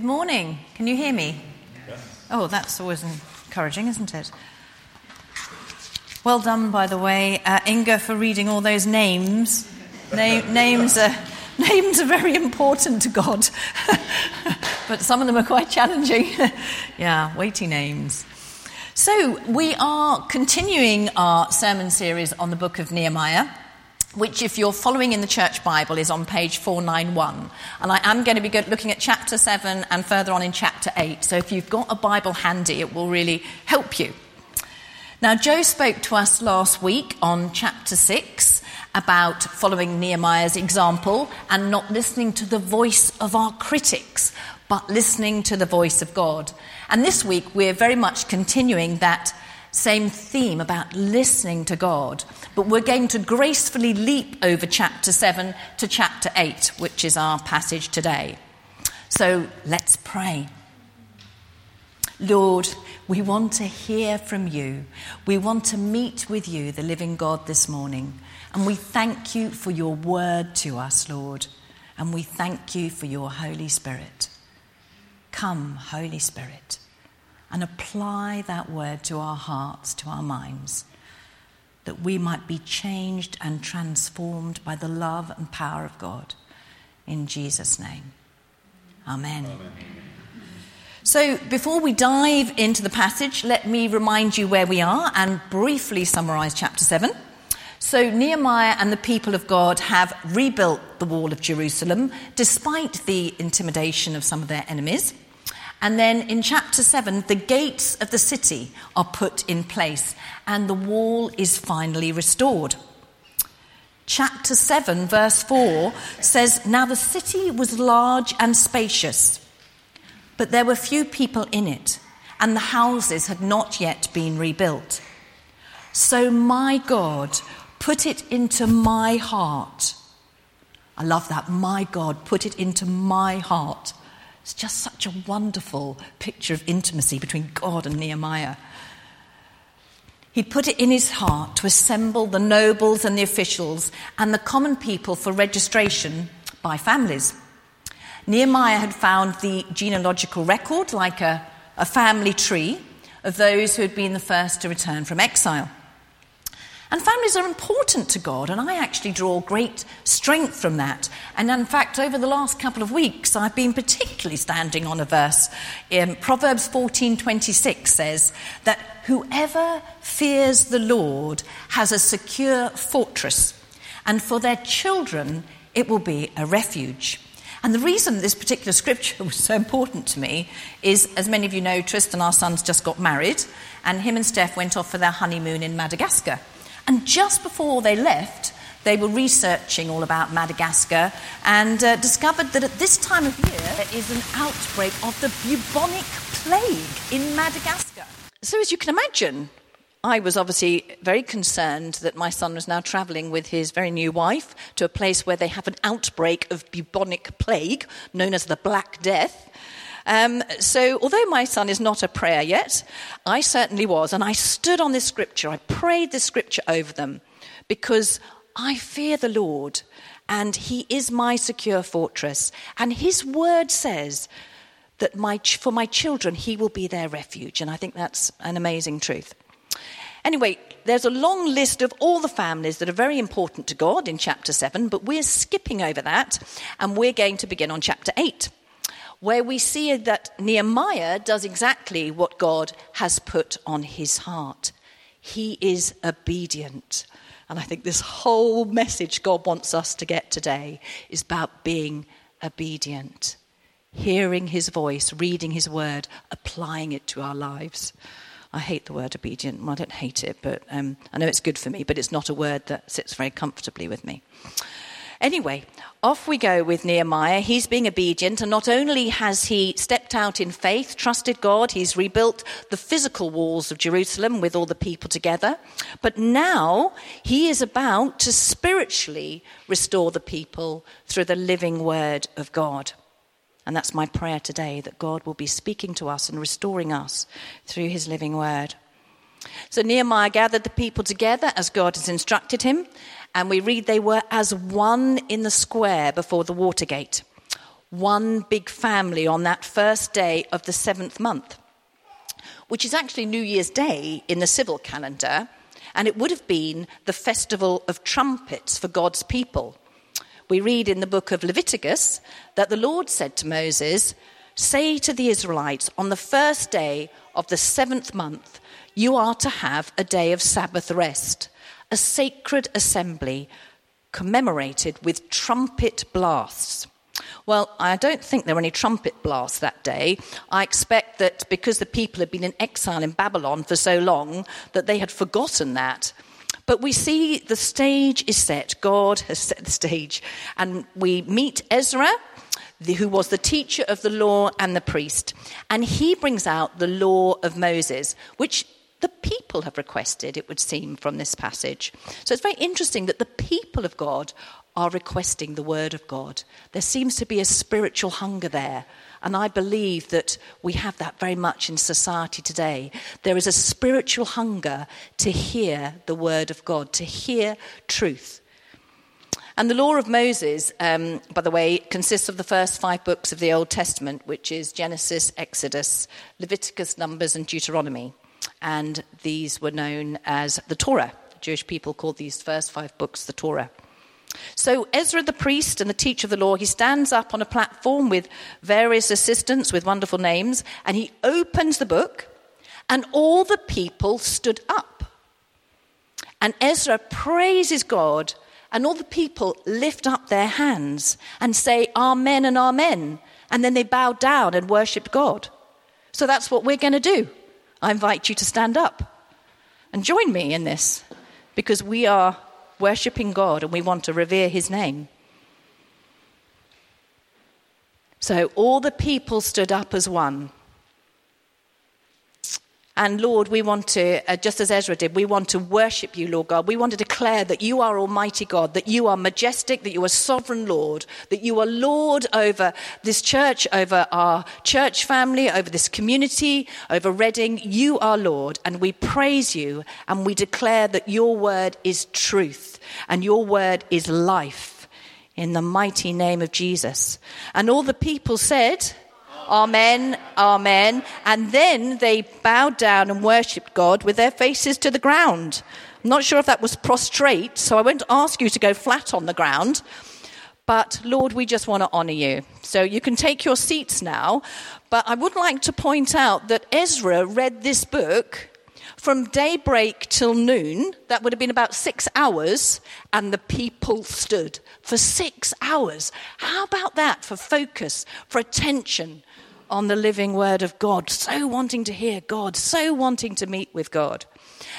Good morning. Can you hear me? Oh, that's always encouraging, isn't it? Well done, by the way, uh, Inga, for reading all those names. Na- names, are, names are very important to God, but some of them are quite challenging. yeah, weighty names. So, we are continuing our sermon series on the book of Nehemiah which, if you're following in the church Bible, is on page 491. And I am going to be looking at chapter 7 and further on in chapter 8. So if you've got a Bible handy, it will really help you. Now, Joe spoke to us last week on chapter 6 about following Nehemiah's example and not listening to the voice of our critics, but listening to the voice of God. And this week, we're very much continuing that same theme about listening to God. But we're going to gracefully leap over chapter 7 to chapter 8, which is our passage today. So let's pray. Lord, we want to hear from you. We want to meet with you, the living God, this morning. And we thank you for your word to us, Lord. And we thank you for your Holy Spirit. Come, Holy Spirit and apply that word to our hearts, to our minds, that we might be changed and transformed by the love and power of God. In Jesus' name. Amen. Amen. So, before we dive into the passage, let me remind you where we are and briefly summarize chapter 7. So, Nehemiah and the people of God have rebuilt the wall of Jerusalem despite the intimidation of some of their enemies. And then in chapter 7, the gates of the city are put in place and the wall is finally restored. Chapter 7, verse 4 says, Now the city was large and spacious, but there were few people in it, and the houses had not yet been rebuilt. So my God put it into my heart. I love that. My God put it into my heart it's just such a wonderful picture of intimacy between God and Nehemiah. He put it in his heart to assemble the nobles and the officials and the common people for registration by families. Nehemiah had found the genealogical record, like a, a family tree, of those who had been the first to return from exile. And families are important to God, and I actually draw great strength from that. And in fact, over the last couple of weeks, I've been particularly standing on a verse. In Proverbs 14:26 says that whoever fears the Lord has a secure fortress, and for their children it will be a refuge. And the reason this particular scripture was so important to me is, as many of you know, Tristan, our son's just got married, and him and Steph went off for their honeymoon in Madagascar. And just before they left, they were researching all about Madagascar and uh, discovered that at this time of year there is an outbreak of the bubonic plague in Madagascar. So, as you can imagine, I was obviously very concerned that my son was now travelling with his very new wife to a place where they have an outbreak of bubonic plague, known as the Black Death. Um, so, although my son is not a prayer yet, I certainly was. And I stood on this scripture. I prayed this scripture over them because I fear the Lord and he is my secure fortress. And his word says that my, for my children, he will be their refuge. And I think that's an amazing truth. Anyway, there's a long list of all the families that are very important to God in chapter 7, but we're skipping over that and we're going to begin on chapter 8 where we see that Nehemiah does exactly what God has put on his heart. He is obedient. And I think this whole message God wants us to get today is about being obedient, hearing his voice, reading his word, applying it to our lives. I hate the word obedient. Well, I don't hate it, but um, I know it's good for me, but it's not a word that sits very comfortably with me. Anyway, off we go with Nehemiah. He's being obedient, and not only has he stepped out in faith, trusted God, he's rebuilt the physical walls of Jerusalem with all the people together, but now he is about to spiritually restore the people through the living word of God. And that's my prayer today that God will be speaking to us and restoring us through his living word. So Nehemiah gathered the people together as God has instructed him, and we read they were as one in the square before the Watergate, one big family on that first day of the seventh month, which is actually New Year's Day in the civil calendar, and it would have been the festival of trumpets for God's people. We read in the book of Leviticus that the Lord said to Moses, Say to the Israelites, on the first day of the seventh month, you are to have a day of Sabbath rest, a sacred assembly commemorated with trumpet blasts. Well, I don't think there were any trumpet blasts that day. I expect that because the people had been in exile in Babylon for so long that they had forgotten that. But we see the stage is set. God has set the stage. And we meet Ezra, who was the teacher of the law and the priest. And he brings out the law of Moses, which the people have requested, it would seem, from this passage. So it's very interesting that the people of God are requesting the word of God. There seems to be a spiritual hunger there. And I believe that we have that very much in society today. There is a spiritual hunger to hear the word of God, to hear truth. And the law of Moses, um, by the way, consists of the first five books of the Old Testament, which is Genesis, Exodus, Leviticus, Numbers, and Deuteronomy. And these were known as the Torah. Jewish people called these first five books the Torah. So Ezra the priest and the teacher of the law, he stands up on a platform with various assistants with wonderful names, and he opens the book, and all the people stood up. And Ezra praises God, and all the people lift up their hands and say, Amen and Amen. And then they bow down and worship God. So that's what we're going to do. I invite you to stand up and join me in this because we are worshipping God and we want to revere his name. So all the people stood up as one. And Lord, we want to, uh, just as Ezra did, we want to worship you, Lord God. We want to declare that you are Almighty God, that you are majestic, that you are sovereign Lord, that you are Lord over this church, over our church family, over this community, over Reading. You are Lord, and we praise you and we declare that your word is truth and your word is life in the mighty name of Jesus. And all the people said, Amen, Amen. And then they bowed down and worshipped God with their faces to the ground. I'm not sure if that was prostrate, so I won't ask you to go flat on the ground. But Lord, we just want to honor you. So you can take your seats now. But I would like to point out that Ezra read this book from daybreak till noon, that would have been about six hours, and the people stood for six hours. How about that for focus, for attention on the living word of God? So wanting to hear God, so wanting to meet with God.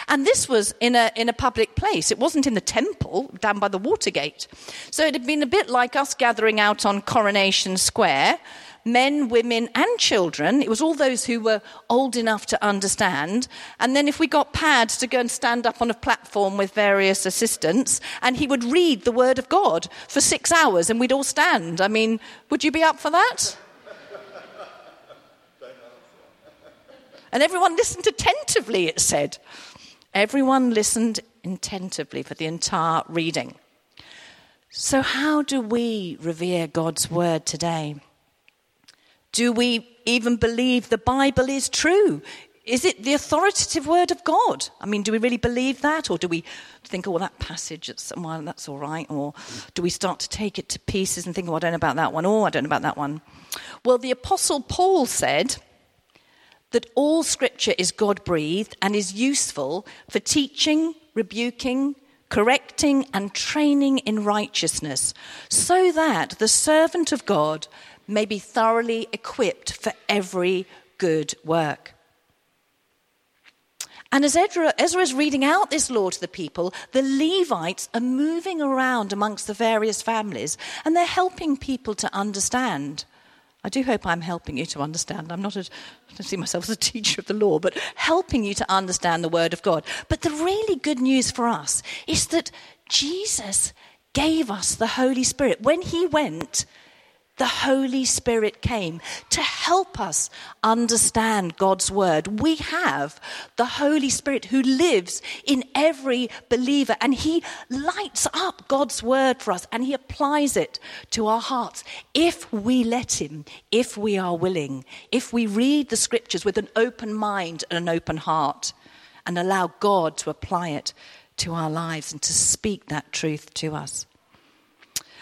And this was in a, in a public place. It wasn't in the temple down by the Watergate. So it had been a bit like us gathering out on Coronation Square men, women, and children. It was all those who were old enough to understand. And then if we got Pad to go and stand up on a platform with various assistants, and he would read the Word of God for six hours, and we'd all stand. I mean, would you be up for that? And everyone listened attentively, it said. Everyone listened attentively for the entire reading. So, how do we revere God's word today? Do we even believe the Bible is true? Is it the authoritative word of God? I mean, do we really believe that? Or do we think, oh, that passage, that's, um, well, that's all right? Or do we start to take it to pieces and think, oh, I don't know about that one, or oh, I don't know about that one? Well, the Apostle Paul said that all scripture is God breathed and is useful for teaching, rebuking, correcting, and training in righteousness, so that the servant of God may be thoroughly equipped for every good work. And as Ezra, Ezra, is reading out this law to the people, the Levites are moving around amongst the various families and they're helping people to understand. I do hope I'm helping you to understand. I'm not a, I don't see myself as a teacher of the law, but helping you to understand the Word of God. But the really good news for us is that Jesus gave us the Holy Spirit. When He went, the Holy Spirit came to help us understand God's word. We have the Holy Spirit who lives in every believer and he lights up God's word for us and he applies it to our hearts. If we let him, if we are willing, if we read the scriptures with an open mind and an open heart and allow God to apply it to our lives and to speak that truth to us.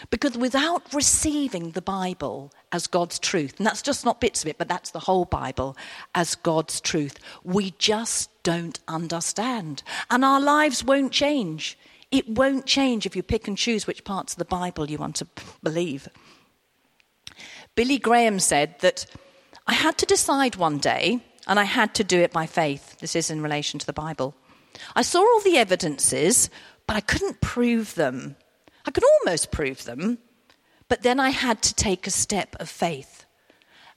Because without receiving the Bible as God's truth, and that's just not bits of it, but that's the whole Bible as God's truth, we just don't understand. And our lives won't change. It won't change if you pick and choose which parts of the Bible you want to believe. Billy Graham said that I had to decide one day, and I had to do it by faith. This is in relation to the Bible. I saw all the evidences, but I couldn't prove them. I could almost prove them, but then I had to take a step of faith.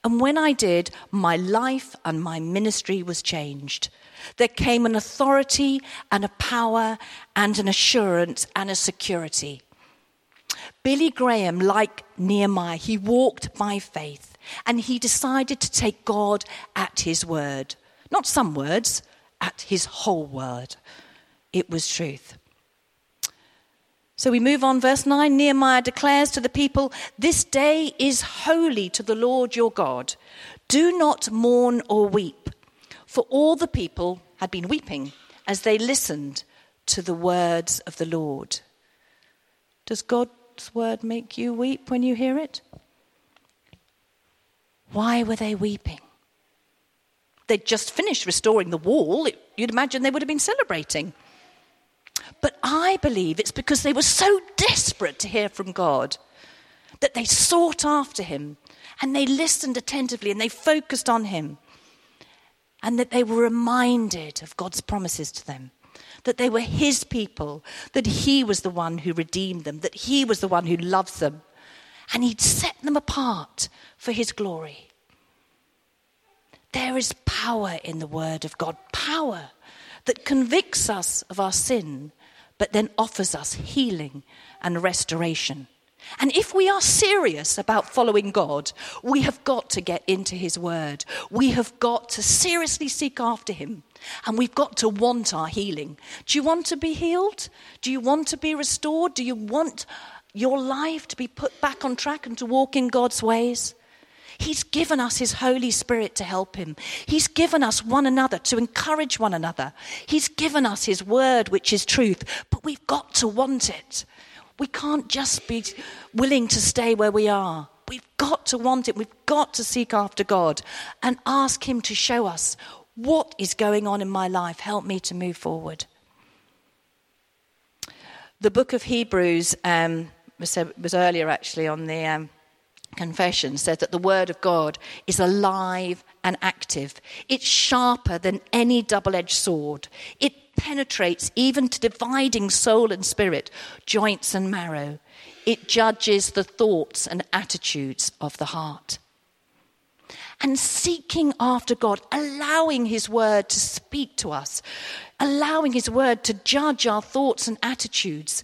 And when I did, my life and my ministry was changed. There came an authority and a power and an assurance and a security. Billy Graham, like Nehemiah, he walked by faith and he decided to take God at his word. Not some words, at his whole word. It was truth. So we move on, verse 9. Nehemiah declares to the people, This day is holy to the Lord your God. Do not mourn or weep. For all the people had been weeping as they listened to the words of the Lord. Does God's word make you weep when you hear it? Why were they weeping? They'd just finished restoring the wall. You'd imagine they would have been celebrating. But I believe it's because they were so desperate to hear from God that they sought after Him and they listened attentively and they focused on Him and that they were reminded of God's promises to them. That they were his people, that he was the one who redeemed them, that he was the one who loved them, and he'd set them apart for his glory. There is power in the word of God, power that convicts us of our sin, but then offers us healing and restoration. And if we are serious about following God, we have got to get into His Word. We have got to seriously seek after Him. And we've got to want our healing. Do you want to be healed? Do you want to be restored? Do you want your life to be put back on track and to walk in God's ways? He's given us His Holy Spirit to help Him. He's given us one another to encourage one another. He's given us His Word, which is truth, but we've got to want it. We can't just be willing to stay where we are. We've got to want it. We've got to seek after God and ask Him to show us what is going on in my life. Help me to move forward. The book of Hebrews um, was, was earlier actually on the. Um, confession says that the word of God is alive and active. It's sharper than any double edged sword. It penetrates even to dividing soul and spirit, joints and marrow. It judges the thoughts and attitudes of the heart. And seeking after God, allowing His word to speak to us, allowing His word to judge our thoughts and attitudes,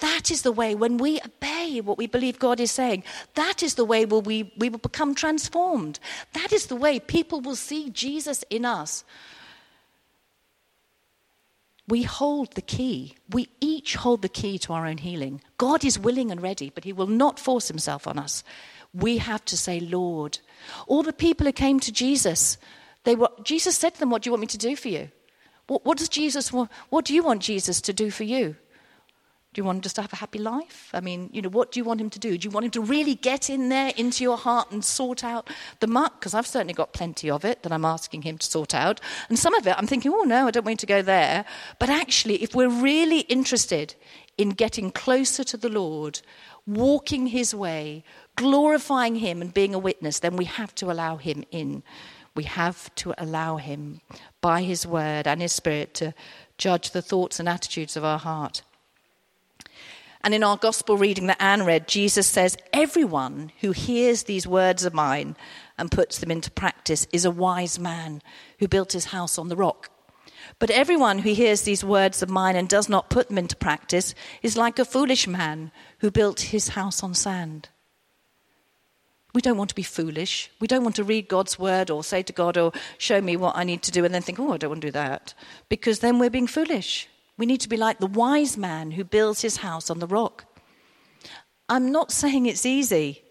that is the way, when we obey what we believe God is saying, that is the way we, we will become transformed. That is the way people will see Jesus in us. We hold the key. We each hold the key to our own healing. God is willing and ready, but He will not force Himself on us. We have to say, Lord. All the people who came to Jesus, they were, Jesus said to them, What do you want me to do for you? What, what does Jesus? What do you want Jesus to do for you? Do you want him just to have a happy life? I mean, you know, what do you want him to do? Do you want him to really get in there into your heart and sort out the muck? Because I've certainly got plenty of it that I'm asking him to sort out. And some of it I'm thinking, oh no, I don't want to go there. But actually, if we're really interested in getting closer to the Lord, walking his way, glorifying him and being a witness, then we have to allow him in. We have to allow him by his word and his spirit to judge the thoughts and attitudes of our heart. And in our gospel reading that Anne read, Jesus says, Everyone who hears these words of mine and puts them into practice is a wise man who built his house on the rock. But everyone who hears these words of mine and does not put them into practice is like a foolish man who built his house on sand. We don't want to be foolish. We don't want to read God's word or say to God, or show me what I need to do, and then think, oh, I don't want to do that. Because then we're being foolish. We need to be like the wise man who builds his house on the rock. I'm not saying it's easy.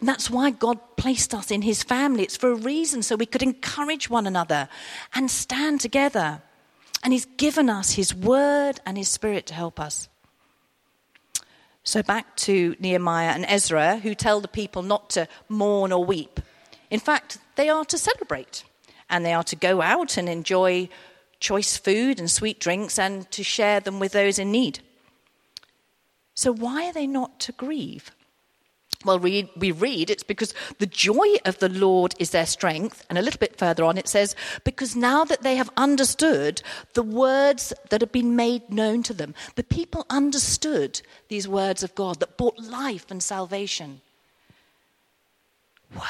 And that's why God placed us in his family. It's for a reason, so we could encourage one another and stand together. And he's given us his word and his spirit to help us. So back to Nehemiah and Ezra, who tell the people not to mourn or weep. In fact, they are to celebrate and they are to go out and enjoy choice food and sweet drinks and to share them with those in need. So, why are they not to grieve? Well, we, we read it's because the joy of the Lord is their strength. And a little bit further on, it says, because now that they have understood the words that have been made known to them, the people understood these words of God that brought life and salvation.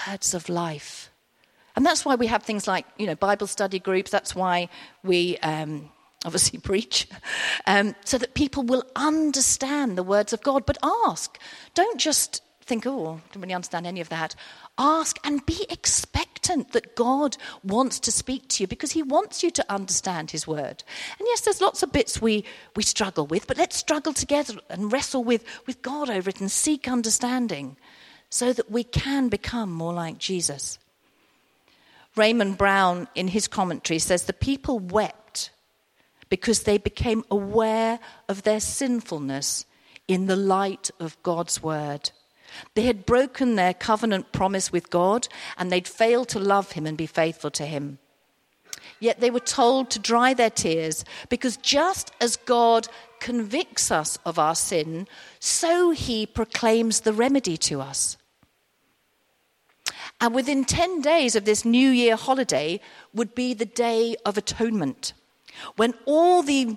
Words of life. And that's why we have things like, you know, Bible study groups. That's why we um, obviously preach, um, so that people will understand the words of God. But ask. Don't just think, oh, I don't really understand any of that. Ask and be expectant that God wants to speak to you because He wants you to understand His word. And yes, there's lots of bits we, we struggle with, but let's struggle together and wrestle with, with God over it and seek understanding so that we can become more like Jesus. Raymond Brown, in his commentary, says the people wept because they became aware of their sinfulness in the light of God's word. They had broken their covenant promise with God and they'd failed to love Him and be faithful to Him. Yet they were told to dry their tears because just as God convicts us of our sin, so He proclaims the remedy to us. And within 10 days of this New Year holiday would be the Day of Atonement, when all the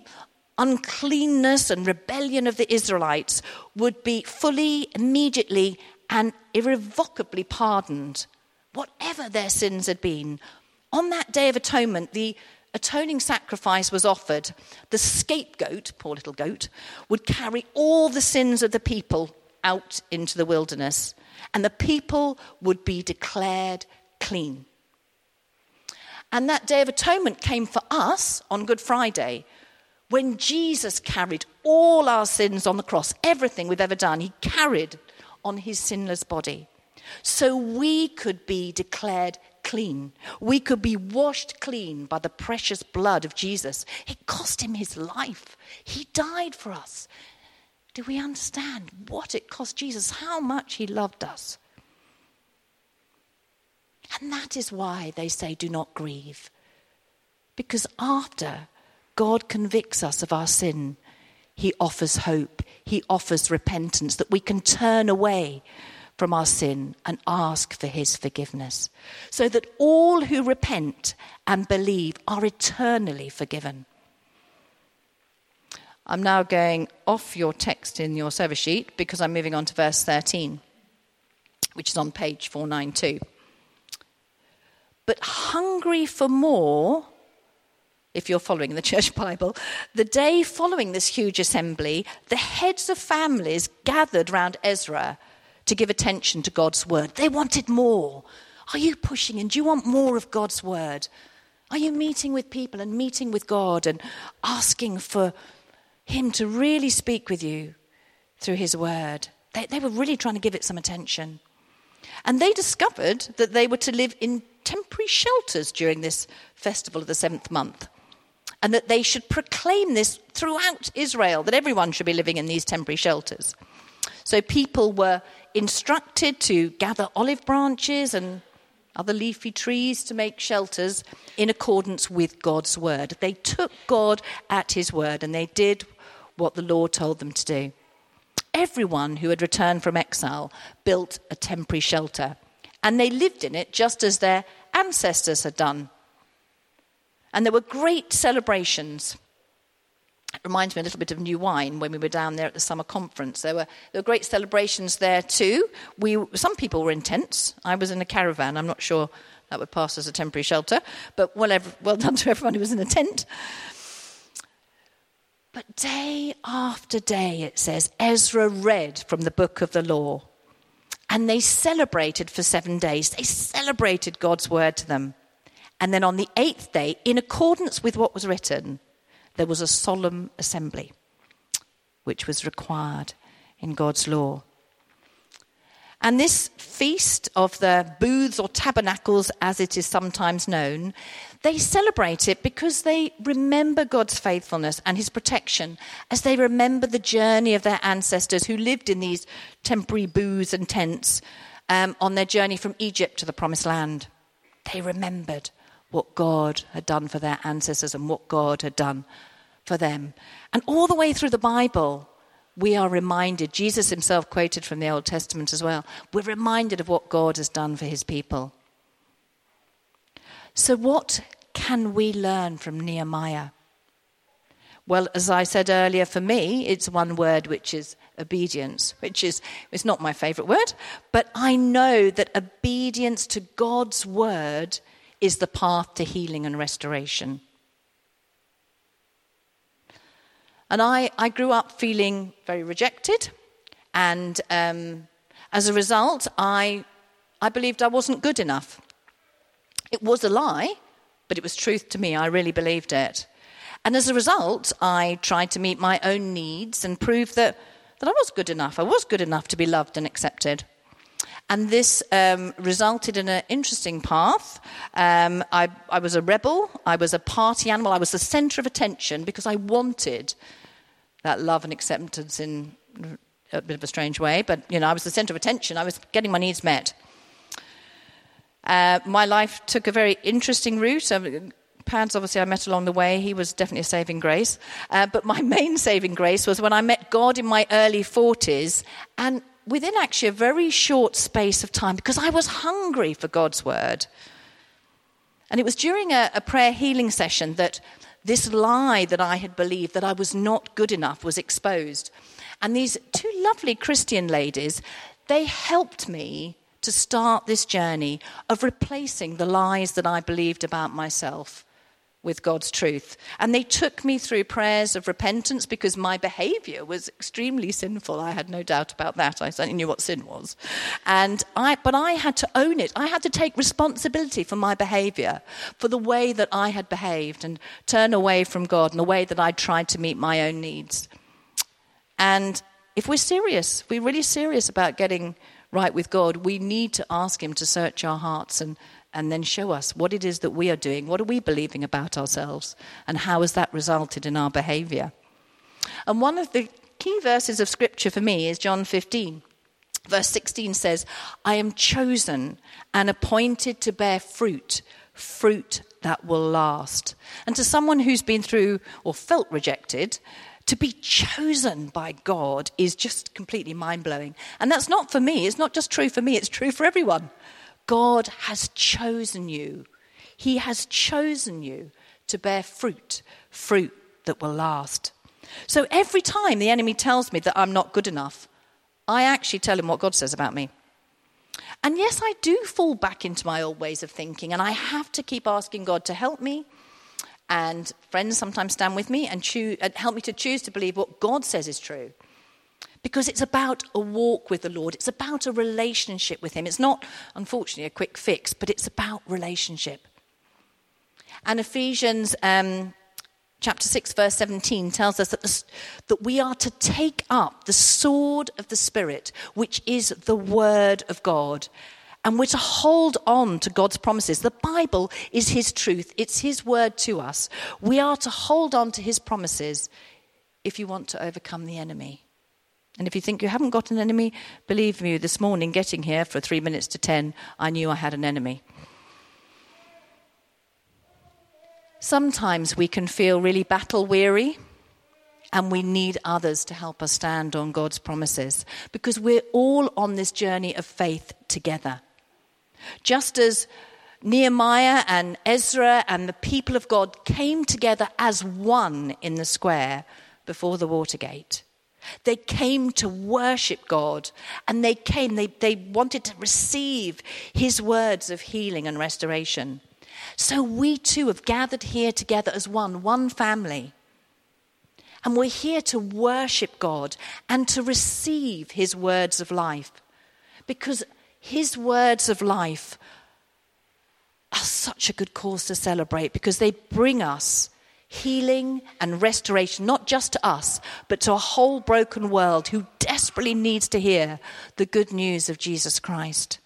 uncleanness and rebellion of the Israelites would be fully, immediately, and irrevocably pardoned, whatever their sins had been. On that day of atonement, the atoning sacrifice was offered. The scapegoat, poor little goat, would carry all the sins of the people out into the wilderness, and the people would be declared clean. And that day of atonement came for us on Good Friday when Jesus carried all our sins on the cross, everything we've ever done, he carried on his sinless body. So we could be declared clean. We could be washed clean by the precious blood of Jesus. It cost him his life, he died for us. Do we understand what it cost Jesus? How much he loved us? And that is why they say, do not grieve. Because after God convicts us of our sin. He offers hope. He offers repentance that we can turn away from our sin and ask for His forgiveness. So that all who repent and believe are eternally forgiven. I'm now going off your text in your service sheet because I'm moving on to verse 13, which is on page 492. But hungry for more, if you're following the church Bible, the day following this huge assembly, the heads of families gathered round Ezra to give attention to God's word. They wanted more. Are you pushing in? Do you want more of God's word? Are you meeting with people and meeting with God and asking for Him to really speak with you through His word? They, they were really trying to give it some attention. And they discovered that they were to live in temporary shelters during this festival of the seventh month and that they should proclaim this throughout Israel, that everyone should be living in these temporary shelters. So people were instructed to gather olive branches and other leafy trees to make shelters in accordance with God's word. They took God at his word and they did what the Lord told them to do. Everyone who had returned from exile built a temporary shelter and they lived in it just as their ancestors had done. And there were great celebrations. It reminds me a little bit of New Wine when we were down there at the summer conference. There were, there were great celebrations there too. We, some people were in tents. I was in a caravan. I'm not sure that would pass as a temporary shelter, but well, well done to everyone who was in a tent. But day after day, it says, Ezra read from the book of the law And they celebrated for seven days. They celebrated God's word to them. And then on the eighth day, in accordance with what was written, there was a solemn assembly, which was required in God's law. And this feast of the booths or tabernacles, as it is sometimes known, they celebrate it because they remember God's faithfulness and his protection as they remember the journey of their ancestors who lived in these temporary booths and tents um, on their journey from Egypt to the promised land. They remembered what God had done for their ancestors and what God had done for them. And all the way through the Bible, we are reminded, Jesus himself quoted from the Old Testament as well, we're reminded of what God has done for his people. So, what can we learn from Nehemiah? Well, as I said earlier, for me, it's one word which is obedience, which is it's not my favorite word, but I know that obedience to God's word is the path to healing and restoration. And I, I grew up feeling very rejected. And um, as a result, I, I believed I wasn't good enough. It was a lie, but it was truth to me. I really believed it. And as a result, I tried to meet my own needs and prove that, that I was good enough. I was good enough to be loved and accepted. And this um, resulted in an interesting path. Um, I, I was a rebel, I was a party animal, I was the center of attention because I wanted that love and acceptance in a bit of a strange way, but you know, I was the center of attention. I was getting my needs met. Uh, my life took a very interesting route. Pads, obviously, I met along the way. He was definitely a saving grace. Uh, but my main saving grace was when I met God in my early 40s, and within actually a very short space of time, because I was hungry for God's word. And it was during a, a prayer healing session that this lie that I had believed that I was not good enough was exposed. And these two lovely Christian ladies, they helped me to start this journey of replacing the lies that I believed about myself with God's truth. And they took me through prayers of repentance because my behavior was extremely sinful. I had no doubt about that. I certainly knew what sin was. And I, but I had to own it. I had to take responsibility for my behavior, for the way that I had behaved and turn away from God and the way that I tried to meet my own needs. And if we're serious, if we're really serious about getting right with God, we need to ask Him to search our hearts and and then show us what it is that we are doing, what are we believing about ourselves, and how has that resulted in our behavior. And one of the key verses of scripture for me is John 15. Verse 16 says, I am chosen and appointed to bear fruit, fruit that will last. And to someone who's been through or felt rejected, to be chosen by God is just completely mind blowing. And that's not for me. It's not just true for me, it's true for everyone. God has chosen you. He has chosen you to bear fruit, fruit that will last. So every time the enemy tells me that I'm not good enough, I actually tell him what God says about me. And yes, I do fall back into my old ways of thinking, and I have to keep asking God to help me. And friends sometimes stand with me and, choose, and help me to choose to believe what God says is true because it's about a walk with the Lord. It's about a relationship with Him. It's not, unfortunately, a quick fix, but it's about relationship. And Ephesians um, chapter 6, verse 17 tells us that, the, that we are to take up the sword of the Spirit, which is the Word of God. And we're to hold on to God's promises. The Bible is His truth, it's His word to us. We are to hold on to His promises if you want to overcome the enemy. And if you think you haven't got an enemy, believe me, this morning getting here for three minutes to ten, I knew I had an enemy. Sometimes we can feel really battle weary and we need others to help us stand on God's promises because we're all on this journey of faith together. Just as Nehemiah and Ezra and the people of God came together as one in the square before the Watergate. They came to worship God and they came, they, they wanted to receive His words of healing and restoration. So we too have gathered here together as one, one family. And we're here to worship God and to receive His words of life. because his words of life are such a good cause to celebrate because they bring us healing and restoration, not just to us, but to a whole broken world who desperately needs to hear the good news of Jesus Christ.